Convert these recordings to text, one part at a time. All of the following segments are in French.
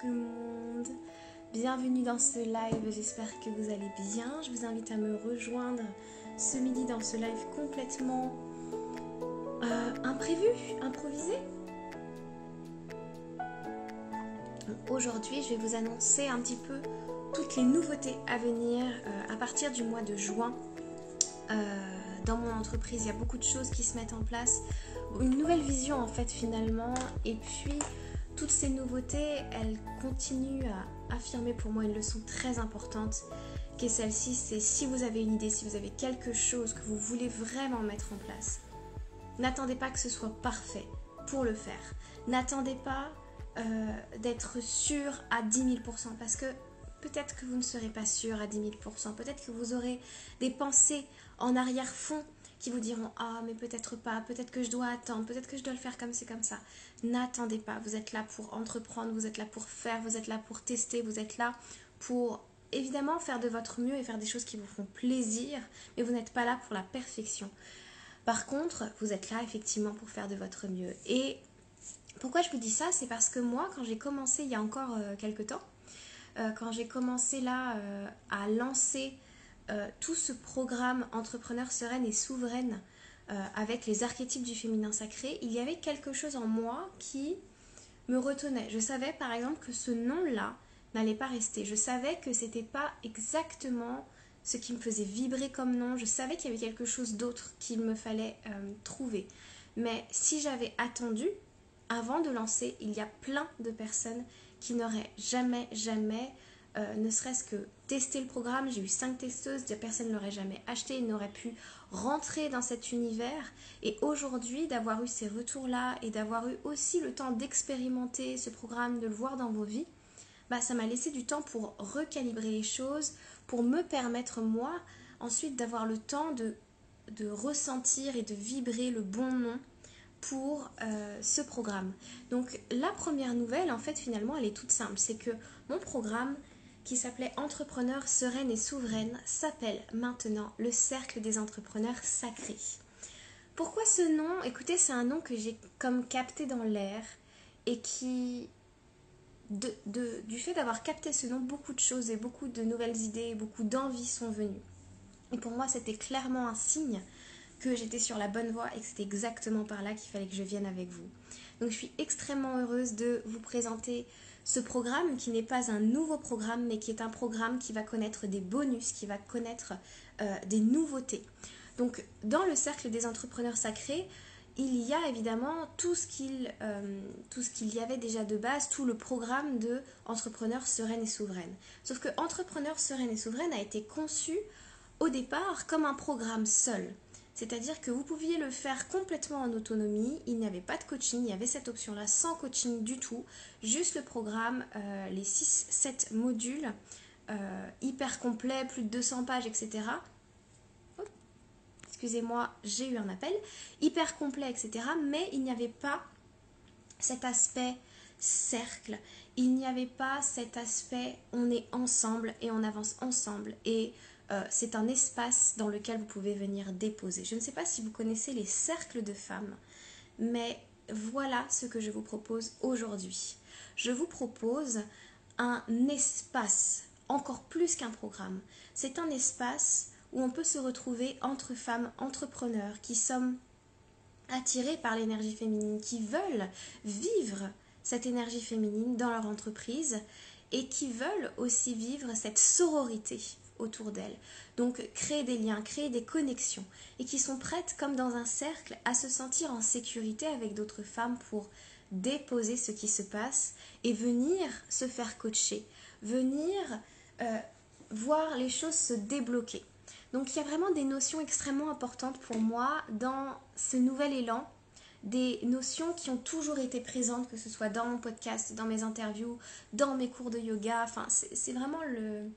tout le monde, bienvenue dans ce live, j'espère que vous allez bien. Je vous invite à me rejoindre ce midi dans ce live complètement euh, imprévu, improvisé. Aujourd'hui je vais vous annoncer un petit peu toutes les nouveautés à venir euh, à partir du mois de juin. Euh, dans mon entreprise, il y a beaucoup de choses qui se mettent en place. Une nouvelle vision en fait finalement. Et puis toutes ces nouveautés, elles continuent à affirmer pour moi une leçon très importante qui est celle-ci, c'est si vous avez une idée, si vous avez quelque chose que vous voulez vraiment mettre en place, n'attendez pas que ce soit parfait pour le faire. N'attendez pas euh, d'être sûr à 10 000% parce que peut-être que vous ne serez pas sûr à 10 000%, peut-être que vous aurez des pensées en arrière-fond qui vous diront Ah, mais peut-être pas, peut-être que je dois attendre, peut-être que je dois le faire comme c'est comme ça. N'attendez pas, vous êtes là pour entreprendre, vous êtes là pour faire, vous êtes là pour tester, vous êtes là pour évidemment faire de votre mieux et faire des choses qui vous font plaisir, mais vous n'êtes pas là pour la perfection. Par contre, vous êtes là effectivement pour faire de votre mieux. Et pourquoi je vous dis ça? C'est parce que moi, quand j'ai commencé il y a encore euh, quelques temps, euh, quand j'ai commencé là euh, à lancer tout ce programme Entrepreneur sereine et souveraine avec les archétypes du féminin sacré, il y avait quelque chose en moi qui me retenait. Je savais par exemple que ce nom-là, n'allait pas rester. Je savais que c'était pas exactement ce qui me faisait vibrer comme nom. Je savais qu'il y avait quelque chose d'autre qu'il me fallait euh, trouver. Mais si j'avais attendu, avant de lancer, il y a plein de personnes qui n'auraient jamais, jamais, euh, ne serait-ce que testé le programme. J'ai eu cinq testeuses, des personnes ne l'auraient jamais acheté, n'auraient pu rentrer dans cet univers. Et aujourd'hui, d'avoir eu ces retours-là et d'avoir eu aussi le temps d'expérimenter ce programme, de le voir dans vos vies, bah, ça m'a laissé du temps pour recalibrer les choses, pour me permettre moi ensuite d'avoir le temps de, de ressentir et de vibrer le bon nom pour euh, ce programme. Donc la première nouvelle, en fait, finalement, elle est toute simple. C'est que mon programme qui s'appelait Entrepreneur sereine et souveraine s'appelle maintenant le Cercle des entrepreneurs sacrés. Pourquoi ce nom? Écoutez, c'est un nom que j'ai comme capté dans l'air et qui du fait d'avoir capté ce nom, beaucoup de choses et beaucoup de nouvelles idées, beaucoup d'envies sont venues. Et pour moi, c'était clairement un signe que j'étais sur la bonne voie et que c'était exactement par là qu'il fallait que je vienne avec vous. Donc je suis extrêmement heureuse de vous présenter ce programme qui n'est pas un nouveau programme mais qui est un programme qui va connaître des bonus, qui va connaître euh, des nouveautés. Donc dans le cercle des entrepreneurs sacrés, il y a évidemment tout ce qu'il euh, y avait déjà de base, tout le programme de Entrepreneur sereine et souveraine. Sauf que Entrepreneur sereine et souveraine a été conçu au départ comme un programme seul. C'est-à-dire que vous pouviez le faire complètement en autonomie, il n'y avait pas de coaching, il y avait cette option-là sans coaching du tout, juste le programme, euh, les 6-7 modules, euh, hyper complet, plus de 200 pages, etc excusez-moi, j'ai eu un appel, hyper complet, etc. Mais il n'y avait pas cet aspect cercle, il n'y avait pas cet aspect on est ensemble et on avance ensemble. Et euh, c'est un espace dans lequel vous pouvez venir déposer. Je ne sais pas si vous connaissez les cercles de femmes, mais voilà ce que je vous propose aujourd'hui. Je vous propose un espace, encore plus qu'un programme. C'est un espace où on peut se retrouver entre femmes entrepreneurs qui sommes attirées par l'énergie féminine, qui veulent vivre cette énergie féminine dans leur entreprise et qui veulent aussi vivre cette sororité autour d'elles. Donc créer des liens, créer des connexions et qui sont prêtes comme dans un cercle à se sentir en sécurité avec d'autres femmes pour déposer ce qui se passe et venir se faire coacher, venir euh, voir les choses se débloquer. Donc il y a vraiment des notions extrêmement importantes pour moi dans ce nouvel élan, des notions qui ont toujours été présentes, que ce soit dans mon podcast, dans mes interviews, dans mes cours de yoga. Enfin, c'est vraiment le...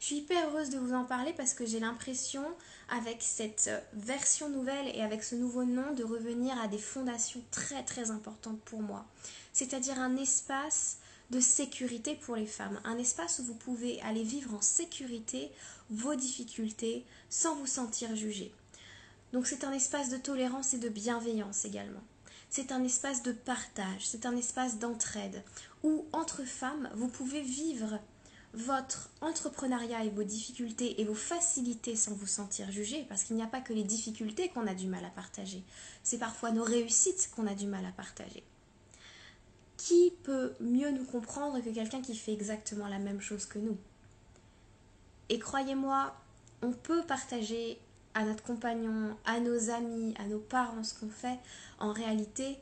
Je suis hyper heureuse de vous en parler parce que j'ai l'impression, avec cette version nouvelle et avec ce nouveau nom, de revenir à des fondations très très importantes pour moi. C'est-à-dire un espace de sécurité pour les femmes, un espace où vous pouvez aller vivre en sécurité vos difficultés sans vous sentir jugé. Donc c'est un espace de tolérance et de bienveillance également. c'est un espace de partage, c'est un espace d'entraide, où entre femmes, vous pouvez vivre votre entrepreneuriat et vos difficultés et vos facilités sans vous sentir jugé, parce qu'il n'y a pas que les difficultés qu'on a du mal à partager, c'est parfois nos réussites qu'on a du mal à partager. Qui peut mieux nous comprendre que quelqu'un qui fait exactement la même chose que nous? Et croyez-moi, on peut partager à notre compagnon, à nos amis, à nos parents ce qu'on fait. En réalité,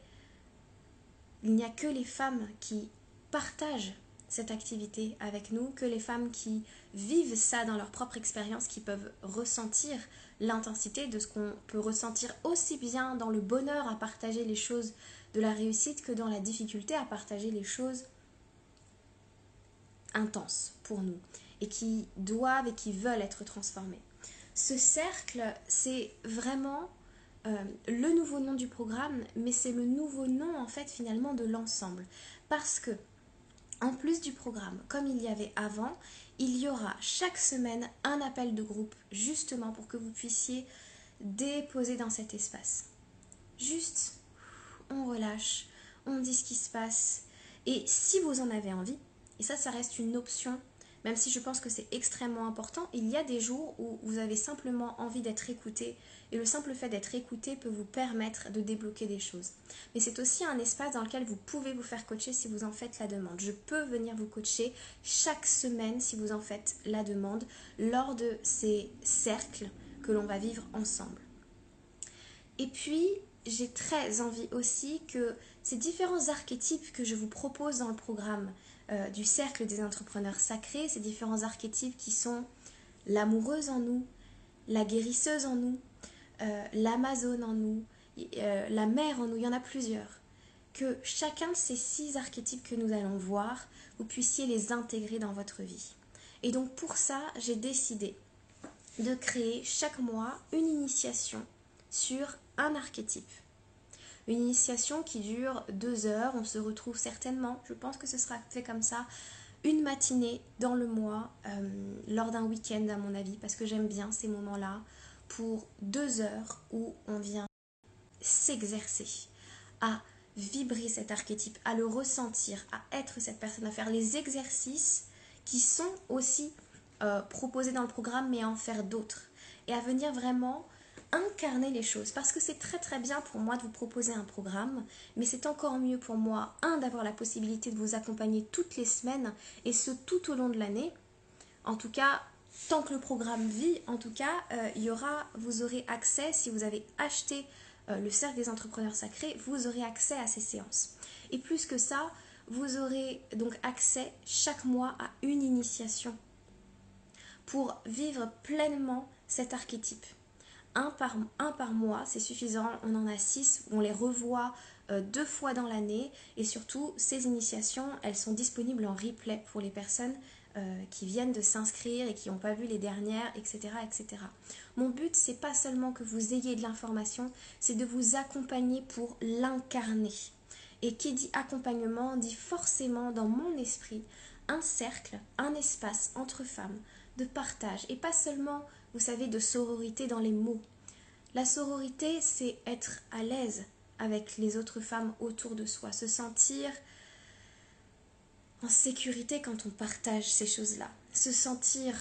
il n'y a que les femmes qui partagent cette activité avec nous, que les femmes qui vivent ça dans leur propre expérience, qui peuvent ressentir l'intensité de ce qu'on peut ressentir aussi bien dans le bonheur à partager les choses de la réussite que dans la difficulté à partager les choses intenses pour nous et qui doivent et qui veulent être transformées. Ce cercle, c'est vraiment euh, le nouveau nom du programme, mais c'est le nouveau nom en fait finalement de l'ensemble. Parce que en plus du programme, comme il y avait avant, il y aura chaque semaine un appel de groupe, justement pour que vous puissiez déposer dans cet espace. Juste, on relâche, on dit ce qui se passe. Et si vous en avez envie, et ça, ça reste une option même si je pense que c'est extrêmement important, il y a des jours où vous avez simplement envie d'être écouté et le simple fait d'être écouté peut vous permettre de débloquer des choses. Mais c'est aussi un espace dans lequel vous pouvez vous faire coacher si vous en faites la demande. Je peux venir vous coacher chaque semaine si vous en faites la demande lors de ces cercles que l'on va vivre ensemble. Et puis, j'ai très envie aussi que ces différents archétypes que je vous propose dans le programme, euh, du cercle des entrepreneurs sacrés, ces différents archétypes qui sont l'amoureuse en nous, la guérisseuse en nous, euh, l'amazone en nous, euh, la mère en nous, il y en a plusieurs. Que chacun de ces six archétypes que nous allons voir, vous puissiez les intégrer dans votre vie. Et donc pour ça, j'ai décidé de créer chaque mois une initiation sur un archétype. Une initiation qui dure deux heures. On se retrouve certainement, je pense que ce sera fait comme ça, une matinée dans le mois, euh, lors d'un week-end à mon avis, parce que j'aime bien ces moments-là, pour deux heures où on vient s'exercer à vibrer cet archétype, à le ressentir, à être cette personne, à faire les exercices qui sont aussi euh, proposés dans le programme, mais à en faire d'autres. Et à venir vraiment incarner les choses parce que c'est très très bien pour moi de vous proposer un programme mais c'est encore mieux pour moi un d'avoir la possibilité de vous accompagner toutes les semaines et ce tout au long de l'année en tout cas tant que le programme vit en tout cas euh, vous aurez accès si vous avez acheté euh, le cercle des entrepreneurs sacrés vous aurez accès à ces séances et plus que ça vous aurez donc accès chaque mois à une initiation pour vivre pleinement cet archétype un par, un par mois, c'est suffisant. On en a six, on les revoit euh, deux fois dans l'année. Et surtout, ces initiations, elles sont disponibles en replay pour les personnes euh, qui viennent de s'inscrire et qui n'ont pas vu les dernières, etc. etc. Mon but, c'est pas seulement que vous ayez de l'information, c'est de vous accompagner pour l'incarner. Et qui dit accompagnement dit forcément dans mon esprit un cercle, un espace entre femmes de partage et pas seulement vous savez, de sororité dans les mots. La sororité, c'est être à l'aise avec les autres femmes autour de soi, se sentir en sécurité quand on partage ces choses-là, se sentir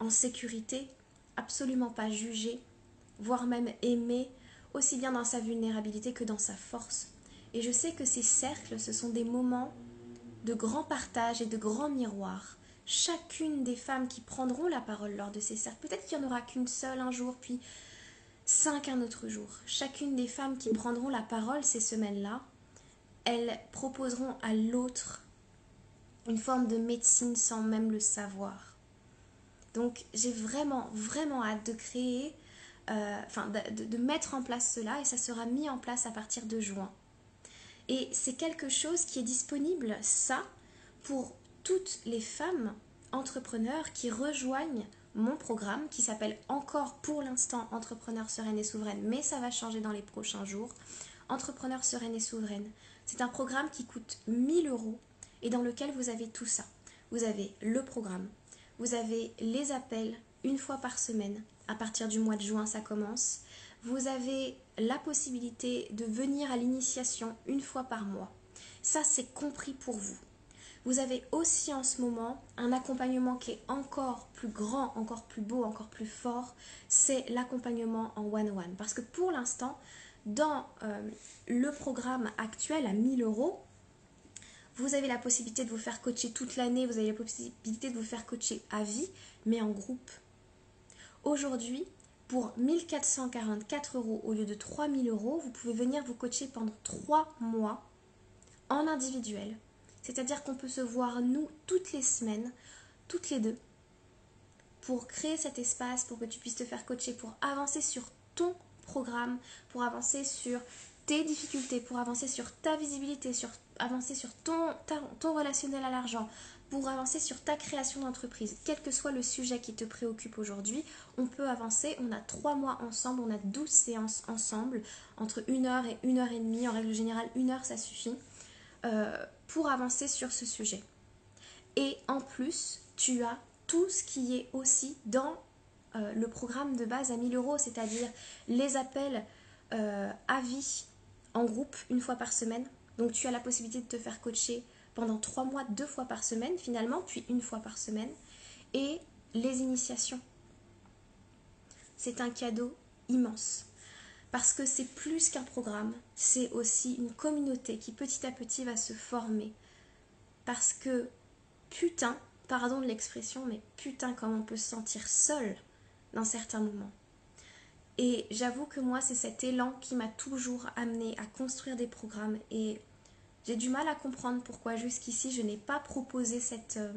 en sécurité, absolument pas jugé, voire même aimé, aussi bien dans sa vulnérabilité que dans sa force. Et je sais que ces cercles, ce sont des moments de grand partage et de grands miroirs chacune des femmes qui prendront la parole lors de ces cercles. Peut-être qu'il n'y en aura qu'une seule un jour, puis cinq un autre jour. Chacune des femmes qui prendront la parole ces semaines-là, elles proposeront à l'autre une forme de médecine sans même le savoir. Donc j'ai vraiment, vraiment hâte de créer, euh, enfin de, mettre en place cela et ça sera mis en place à partir de juin. Et c'est quelque chose qui est disponible, ça, pour toutes les femmes entrepreneurs qui rejoignent mon programme qui s'appelle encore pour l'instant Entrepreneur sereine et souveraine, mais ça va changer dans les prochains jours. Entrepreneur sereine et souveraine. C'est un programme qui coûte 1000 euros et dans lequel vous avez tout ça. Vous avez le programme, vous avez les appels une fois par semaine. À partir du mois de juin, ça commence. vous avez la possibilité de venir à l'initiation une fois par mois. Ça, c'est compris pour vous. Vous avez aussi en ce moment un accompagnement qui est encore plus grand, encore plus beau, encore plus fort. C'est l'accompagnement en one-one. Parce que pour l'instant, dans euh, le programme actuel à 1000 euros, vous avez la possibilité de vous faire coacher toute l'année, vous avez la possibilité de vous faire coacher à vie, mais en groupe. Aujourd'hui, pour 1444 euros au lieu de 3000 euros, vous pouvez venir vous coacher pendant 3 mois en individuel c'est-à-dire qu'on peut se voir, nous, toutes les semaines, toutes les deux, pour créer cet espace, pour que tu puisses te faire coacher, pour avancer sur ton programme, pour avancer sur tes difficultés, pour avancer sur ta visibilité, sur avancer sur ton, ton relationnel à l'argent, pour avancer sur ta création d'entreprise. Quel que soit le sujet qui te préoccupe aujourd'hui, on peut avancer. On a trois mois ensemble, on a 12 séances ensemble, entre une heure et une heure et demie. En règle générale, une heure, ça suffit. Euh, pour avancer sur ce sujet. Et en plus, tu as tout ce qui est aussi dans euh, le programme de base à 1000 euros, c'est-à-dire les appels euh, à vie en groupe une fois par semaine. Donc tu as la possibilité de te faire coacher pendant trois mois, deux fois par semaine finalement, puis une fois par semaine. Et les initiations. C'est un cadeau immense. Parce que c'est plus qu'un programme, c'est aussi une communauté qui petit à petit va se former. Parce que, putain, pardon de l'expression, mais putain, comme on peut se sentir seul dans certains moments. Et j'avoue que moi, c'est cet élan qui m'a toujours amené à construire des programmes. Et j'ai du mal à comprendre pourquoi jusqu'ici, je n'ai pas proposé cette, euh,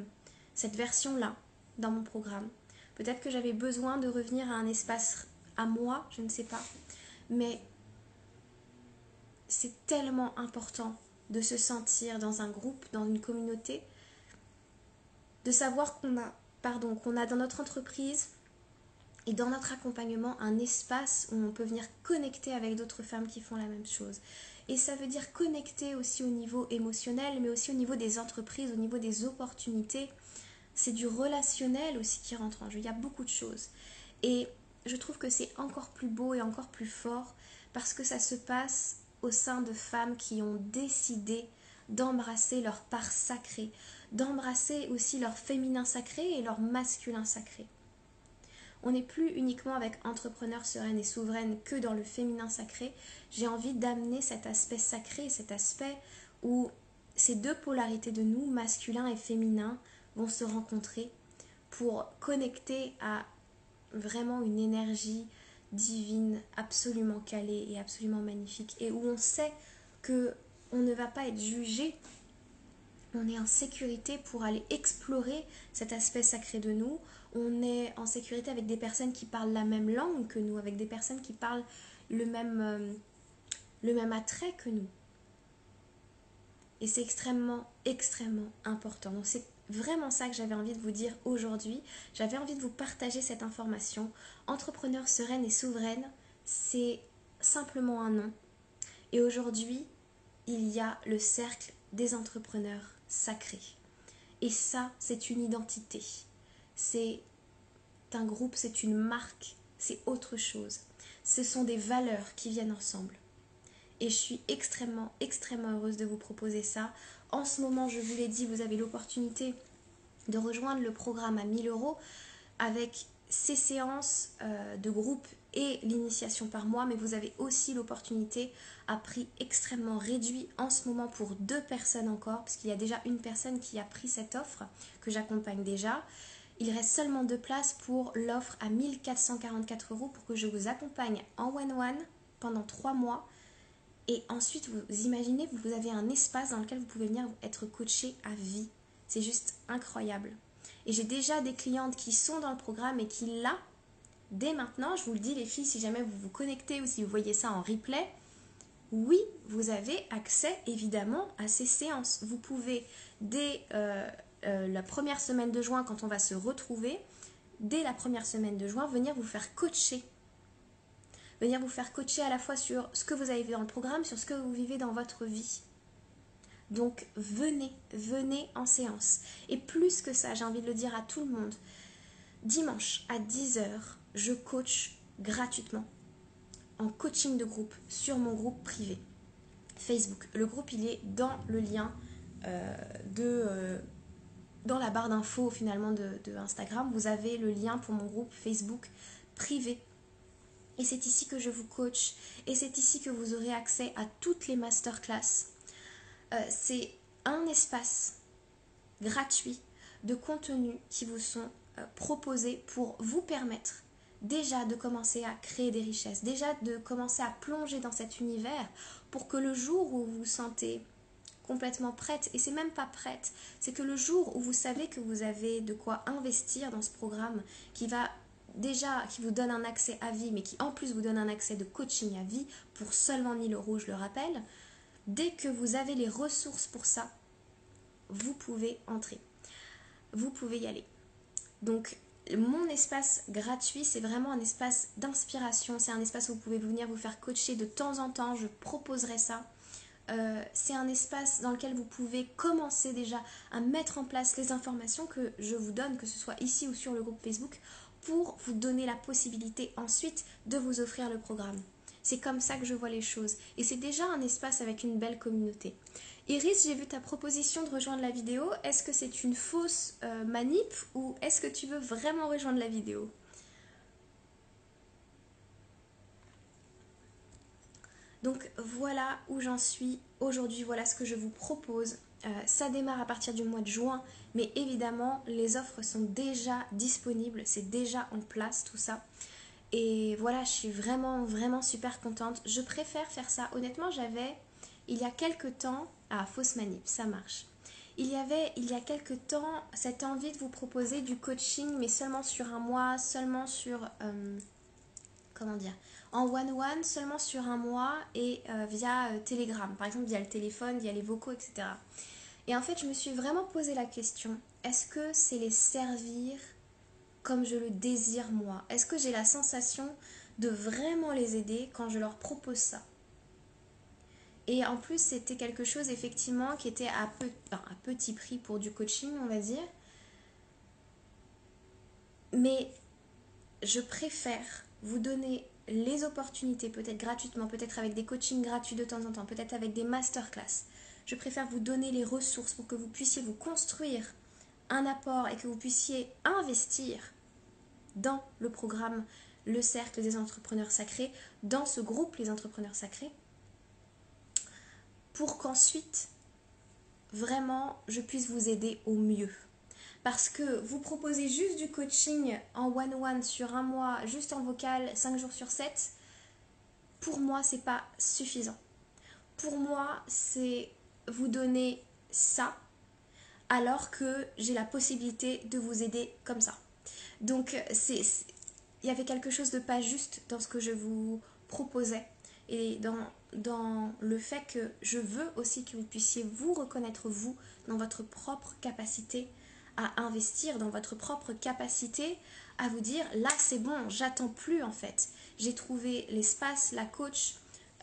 cette version-là dans mon programme. Peut-être que j'avais besoin de revenir à un espace à moi, je ne sais pas. Mais c'est tellement important de se sentir dans un groupe, dans une communauté, de savoir qu'on a, pardon, qu'on a dans notre entreprise et dans notre accompagnement un espace où on peut venir connecter avec d'autres femmes qui font la même chose. Et ça veut dire connecter aussi au niveau émotionnel, mais aussi au niveau des entreprises, au niveau des opportunités. C'est du relationnel aussi qui rentre en jeu. Il y a beaucoup de choses. Et je trouve que c'est encore plus beau et encore plus fort parce que ça se passe au sein de femmes qui ont décidé d'embrasser leur part sacrée, d'embrasser aussi leur féminin sacré et leur masculin sacré. On n'est plus uniquement avec entrepreneur sereine et souveraine que dans le féminin sacré. J'ai envie d'amener cet aspect sacré, cet aspect où ces deux polarités de nous, masculin et féminin, vont se rencontrer pour connecter à vraiment une énergie divine, absolument calée et absolument magnifique, et où on sait que on ne va pas être jugé, on est en sécurité pour aller explorer cet aspect sacré de nous, on est en sécurité avec des personnes qui parlent la même langue que nous, avec des personnes qui parlent le même, euh, le même attrait que nous. Et c'est extrêmement, extrêmement important. Donc c'est vraiment ça que j'avais envie de vous dire aujourd'hui. J'avais envie de vous partager cette information. Entrepreneur sereine et souveraine, c'est simplement un nom. Et aujourd'hui, il y a le cercle des entrepreneurs sacrés. Et ça, c'est une identité. C'est un groupe, c'est une marque, c'est autre chose. Ce sont des valeurs qui viennent ensemble. Et je suis extrêmement, extrêmement heureuse de vous proposer ça. En ce moment, je vous l'ai dit, vous avez l'opportunité de rejoindre le programme à 1000 euros avec ces séances euh, de groupe et l'initiation par mois, mais vous avez aussi l'opportunité à prix extrêmement réduit en ce moment pour deux personnes encore, parce qu'il y a déjà une personne qui a pris cette offre que j'accompagne déjà. Il reste seulement deux places pour l'offre à 1444 euros pour que je vous accompagne en one-one pendant trois mois et ensuite, vous imaginez, vous avez un espace dans lequel vous pouvez venir être coaché à vie. C'est juste incroyable. Et j'ai déjà des clientes qui sont dans le programme et qui, là, dès maintenant, je vous le dis les filles, si jamais vous vous connectez ou si vous voyez ça en replay, oui, vous avez accès évidemment à ces séances. Vous pouvez, dès euh, euh, la première semaine de juin, quand on va se retrouver, dès la première semaine de juin, venir vous faire coacher venir vous faire coacher à la fois sur ce que vous avez vu dans le programme, sur ce que vous vivez dans votre vie. Donc venez, venez en séance. Et plus que ça, j'ai envie de le dire à tout le monde, dimanche à 10h, je coach gratuitement. en coaching de groupe sur mon groupe privé Facebook. Le groupe, il est dans le lien euh, de... Euh, dans la barre d'infos finalement de, Instagram, vous avez le lien pour mon groupe Facebook privé. Et c'est ici que je vous coach. Et c'est ici que vous aurez accès à toutes les masterclass. Euh, c'est un espace gratuit de contenu qui vous sont proposés pour vous permettre déjà de commencer à créer des richesses, déjà de commencer à plonger dans cet univers pour que le jour où vous sentez complètement prête, et c'est même pas prête, c'est que le jour où vous savez que vous avez de quoi investir dans ce programme qui va déjà, qui vous donne un accès à vie, mais qui en plus vous donne un accès de coaching à vie pour seulement 1000 euros, je le rappelle, dès que vous avez les ressources pour ça, vous pouvez entrer. Vous pouvez y aller. Donc mon espace gratuit, c'est vraiment un espace d'inspiration. C'est un espace où vous pouvez venir vous faire coacher de temps en temps. Je proposerai ça. Euh, c'est un espace dans lequel vous pouvez commencer déjà à mettre en place les informations que je vous donne, que ce soit ici ou sur le groupe Facebook, pour vous donner la possibilité ensuite de vous offrir le programme. C'est comme ça que je vois les choses. Et c'est déjà un espace avec une belle communauté. Iris, j'ai vu ta proposition de rejoindre la vidéo. Est-ce que c'est une fausse euh, manip ou est-ce que tu veux vraiment rejoindre la vidéo? Donc voilà où j'en suis aujourd'hui, voilà ce que je vous propose. Euh, ça démarre à partir du mois de juin, mais évidemment les offres sont déjà disponibles, c'est déjà en place tout ça. Et voilà, je suis vraiment, vraiment super contente. Je préfère faire ça. Honnêtement, j'avais, il y a quelques temps, ah, fausse manip, ça marche. Il y avait, il y a quelques temps, cette envie de vous proposer du coaching, mais seulement sur un mois, seulement sur... Euh, comment dire En one-one, seulement sur un mois et euh, via euh, Telegram. Par exemple, via le téléphone, via les vocaux, etc. Et en fait, je me suis vraiment posé la question, est-ce que c'est les servir comme je le désire moi? Est-ce que j'ai la sensation de vraiment les aider quand je leur propose ça? Et en plus, c'était quelque chose effectivement qui était à, petit prix pour du coaching, on va dire. Mais je préfère vous donner les opportunités, peut-être gratuitement, peut-être avec des coachings gratuits de temps en temps, peut-être avec des masterclass. Je préfère vous donner les ressources pour que vous puissiez vous construire un apport et que vous puissiez investir dans le programme Le Cercle des Entrepreneurs Sacrés, dans ce groupe Les Entrepreneurs Sacrés, pour qu'ensuite, vraiment, je puisse vous aider au mieux. Parce que vous proposez juste du coaching en one-one sur un mois, juste en vocal, 5 jours sur 7, pour moi, c'est pas suffisant. Pour moi, c'est vous donner ça, alors que j'ai la possibilité de vous aider comme ça. Donc, c'est, il y avait quelque chose de pas juste dans ce que je vous proposais et dans dans le fait que je veux aussi que vous puissiez vous reconnaître vous dans votre propre capacité à investir, dans votre propre capacité à vous dire là c'est bon, j'attends plus en fait. J'ai trouvé l'espace, la coach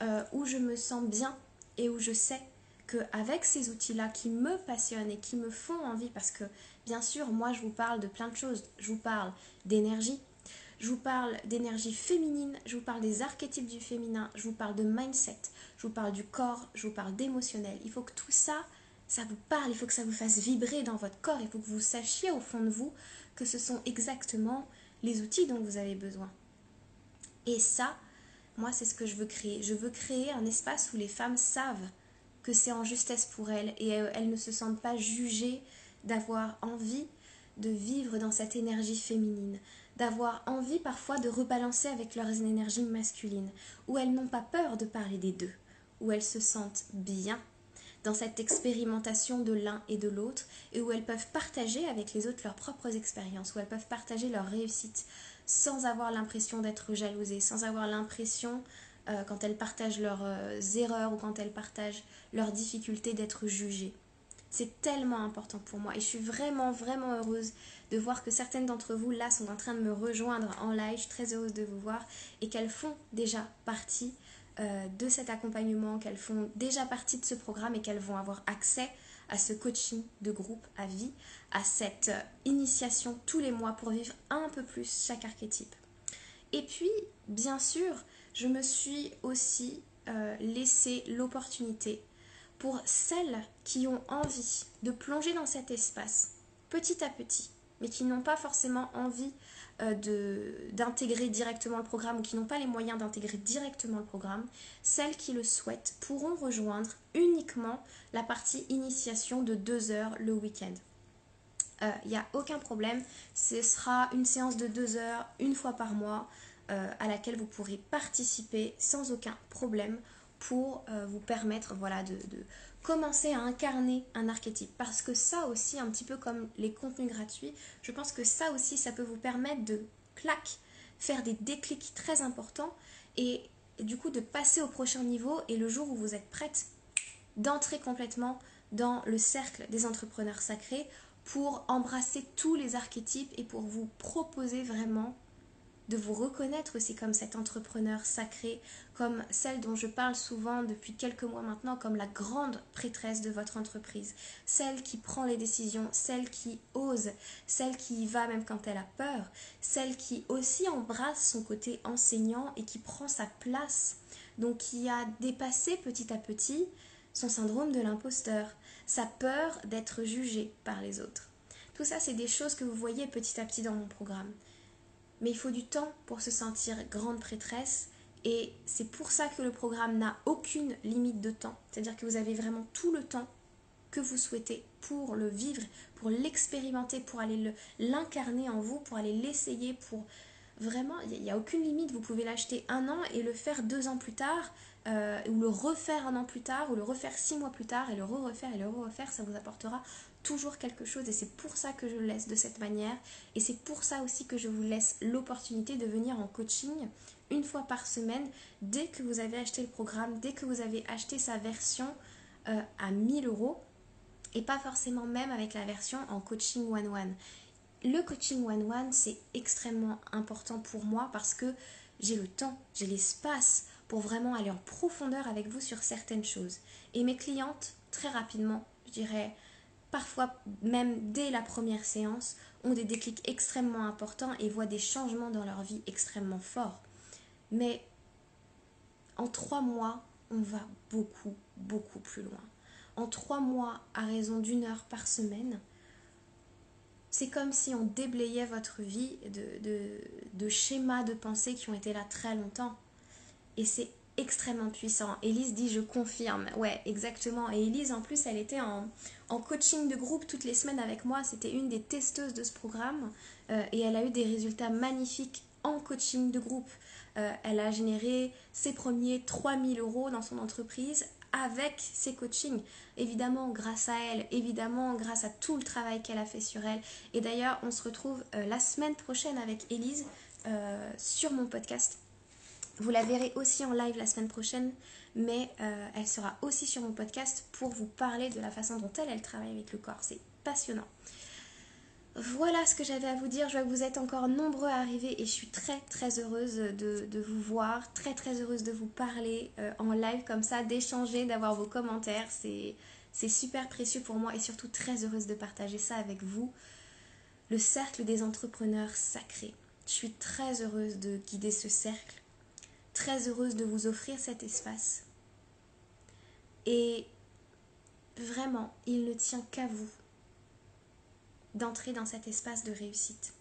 euh, où je me sens bien et où je sais qu'avec ces outils-là qui me passionnent et qui me font envie, parce que bien sûr, moi je vous parle de plein de choses, je vous parle d'énergie, je vous parle d'énergie féminine, je vous parle des archétypes du féminin, je vous parle de mindset, je vous parle du corps, je vous parle d'émotionnel. Il faut que tout ça, ça vous parle, il faut que ça vous fasse vibrer dans votre corps, il faut que vous sachiez au fond de vous que ce sont exactement les outils dont vous avez besoin. Et ça, moi, c'est ce que je veux créer. Je veux créer un espace où les femmes savent que c'est en justesse pour elles et elles ne se sentent pas jugées d'avoir envie de vivre dans cette énergie féminine, d'avoir envie parfois de rebalancer avec leurs énergies masculines, où elles n'ont pas peur de parler des deux, où elles se sentent bien dans cette expérimentation de l'un et de l'autre, et où elles peuvent partager avec les autres leurs propres expériences, où elles peuvent partager leurs réussites sans avoir l'impression d'être jalousées, sans avoir l'impression, euh, quand elles partagent leurs euh, erreurs ou quand elles partagent leurs difficultés, d'être jugées. C'est tellement important pour moi et je suis vraiment, vraiment heureuse de voir que certaines d'entre vous là sont en train de me rejoindre en live. Je suis très heureuse de vous voir et qu'elles font déjà partie euh, de cet accompagnement, qu'elles font déjà partie de ce programme et qu'elles vont avoir accès à ce coaching de groupe à vie, à cette euh, initiation tous les mois pour vivre un peu plus chaque archétype. Et puis, bien sûr, je me suis aussi euh, laissé l'opportunité pour celles qui ont envie de plonger dans cet espace petit à petit, mais qui n'ont pas forcément envie euh, d'intégrer directement le programme ou qui n'ont pas les moyens d'intégrer directement le programme, celles qui le souhaitent pourront rejoindre uniquement la partie initiation de deux heures le week-end. Il euh, n'y a aucun problème, ce sera une séance de deux heures une fois par mois euh, à laquelle vous pourrez participer sans aucun problème pour vous permettre voilà, de, commencer à incarner un archétype. Parce que ça aussi, un petit peu comme les contenus gratuits, je pense que ça aussi, ça peut vous permettre de, clac, faire des déclics très importants et du coup de passer au prochain niveau et le jour où vous êtes prête, d'entrer complètement dans le cercle des entrepreneurs sacrés pour embrasser tous les archétypes et pour vous proposer vraiment de vous reconnaître aussi comme cet entrepreneur sacré, comme celle dont je parle souvent depuis quelques mois maintenant, comme la grande prêtresse de votre entreprise, celle qui prend les décisions, celle qui ose, celle qui y va même quand elle a peur, celle qui aussi embrasse son côté enseignant et qui prend sa place, donc qui a dépassé petit à petit son syndrome de l'imposteur, sa peur d'être jugé par les autres. Tout ça, c'est des choses que vous voyez petit à petit dans mon programme. Mais il faut du temps pour se sentir grande prêtresse et c'est pour ça que le programme n'a aucune limite de temps. C'est-à-dire que vous avez vraiment tout le temps que vous souhaitez pour le vivre, pour l'expérimenter, pour aller l'incarner en vous, pour aller l'essayer, pour vraiment, il n'y a, aucune limite. Vous pouvez l'acheter un an et le faire deux ans plus tard, euh, ou le refaire un an plus tard, ou le refaire six mois plus tard, et le re-refaire et le re-refaire, ça vous apportera toujours quelque chose et c'est pour ça que je le laisse de cette manière et c'est pour ça aussi que je vous laisse l'opportunité de venir en coaching une fois par semaine dès que vous avez acheté le programme, dès que vous avez acheté sa version euh, à 1000 euros et pas forcément même avec la version en coaching one-one. Le coaching one-one c'est extrêmement important pour moi parce que j'ai le temps, j'ai l'espace pour vraiment aller en profondeur avec vous sur certaines choses. Et mes clientes, très rapidement, je dirais parfois même dès la première séance, ont des déclics extrêmement importants et voient des changements dans leur vie extrêmement forts. Mais en trois mois, on va beaucoup, beaucoup plus loin. En trois mois, à raison d'une heure par semaine, c'est comme si on déblayait votre vie de, de schémas de pensée qui ont été là très longtemps. Et c'est extrêmement puissant. Elise dit je confirme. Ouais, exactement. Et Elise, en plus, elle était en, coaching de groupe toutes les semaines avec moi. C'était une des testeuses de ce programme. Euh, et elle a eu des résultats magnifiques en coaching de groupe. Euh, elle a généré ses premiers 3000 euros dans son entreprise avec ses coachings. Évidemment, grâce à elle, évidemment, grâce à tout le travail qu'elle a fait sur elle. Et d'ailleurs, on se retrouve euh, la semaine prochaine avec Elise sur mon podcast vous la verrez aussi en live la semaine prochaine, mais euh, elle sera aussi sur mon podcast pour vous parler de la façon dont elle, elle travaille avec le corps. C'est passionnant. Voilà ce que j'avais à vous dire. Je vois que vous êtes encore nombreux à arriver et je suis très très heureuse de, vous voir, très très heureuse de vous parler euh, en live comme ça, d'échanger, d'avoir vos commentaires. C'est super précieux pour moi et surtout très heureuse de partager ça avec vous. Le cercle des entrepreneurs sacrés. Je suis très heureuse de guider ce cercle très heureuse de vous offrir cet espace. Et vraiment, il ne tient qu'à vous d'entrer dans cet espace de réussite,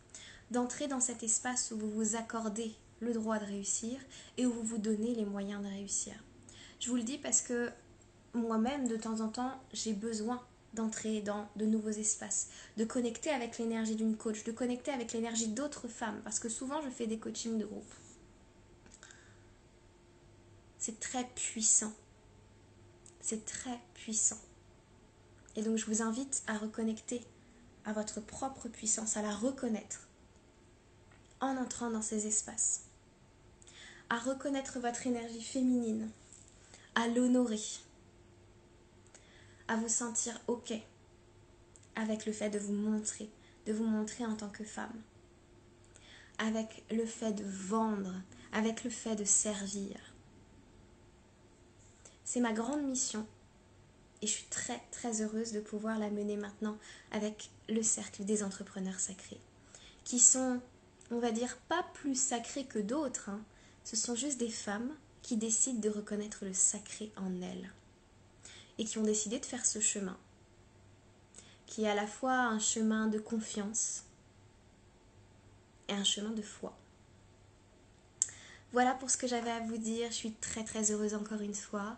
d'entrer dans cet espace où vous vous accordez le droit de réussir et où vous vous donnez les moyens de réussir. Je vous le dis parce que moi-même, de temps en temps, j'ai besoin d'entrer dans de nouveaux espaces, de connecter avec l'énergie d'une coach, de connecter avec l'énergie d'autres femmes, parce que souvent je fais des coachings de groupe. C'est très puissant. C'est très puissant. Et donc je vous invite à reconnecter à votre propre puissance, à la reconnaître en entrant dans ces espaces. À reconnaître votre énergie féminine, à l'honorer, à vous sentir OK avec le fait de vous montrer, de vous montrer en tant que femme, avec le fait de vendre, avec le fait de servir, c'est ma grande mission et je suis très très heureuse de pouvoir la mener maintenant avec le cercle des entrepreneurs sacrés, qui sont, on va dire, pas plus sacrés que d'autres, hein, ce sont juste des femmes qui décident de reconnaître le sacré en elles et qui ont décidé de faire ce chemin, qui est à la fois un chemin de confiance et un chemin de foi. Voilà pour ce que j'avais à vous dire. Je suis très très heureuse encore une fois.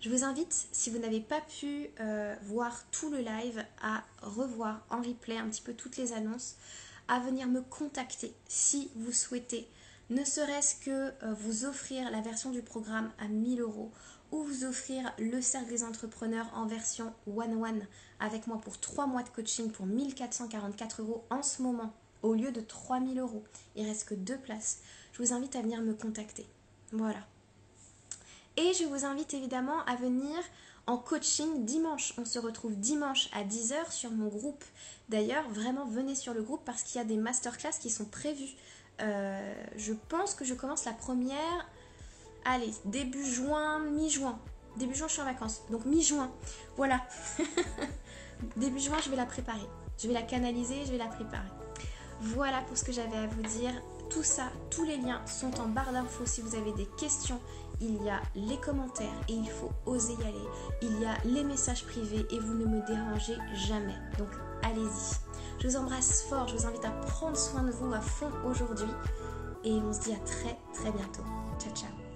Je vous invite, si vous n'avez pas pu euh, voir tout le live, à revoir en replay un petit peu toutes les annonces, à venir me contacter si vous souhaitez, ne serait-ce que euh, vous offrir la version du programme à 1000 euros ou vous offrir le cercle des entrepreneurs en version one-one avec moi pour 3 mois de coaching pour 1444 euros en ce moment au lieu de 3000 euros. Il reste que deux places. Je vous invite à venir me contacter. Voilà. Et je vous invite évidemment à venir en coaching dimanche. On se retrouve dimanche à 10h sur mon groupe. D'ailleurs, vraiment venez sur le groupe parce qu'il y a des masterclass qui sont prévues. Euh, je pense que je commence la première, allez, début juin, mi-juin. Début juin, je suis en vacances. Donc mi-juin. Voilà. début juin, je vais la préparer. Je vais la canaliser, je vais la préparer. Voilà pour ce que j'avais à vous dire. Tout ça, tous les liens sont en barre d'infos si vous avez des questions. Il y a les commentaires et il faut oser y aller. Il y a les messages privés et vous ne me dérangez jamais. Donc allez-y. Je vous embrasse fort. Je vous invite à prendre soin de vous à fond aujourd'hui. Et on se dit à très très bientôt. Ciao ciao.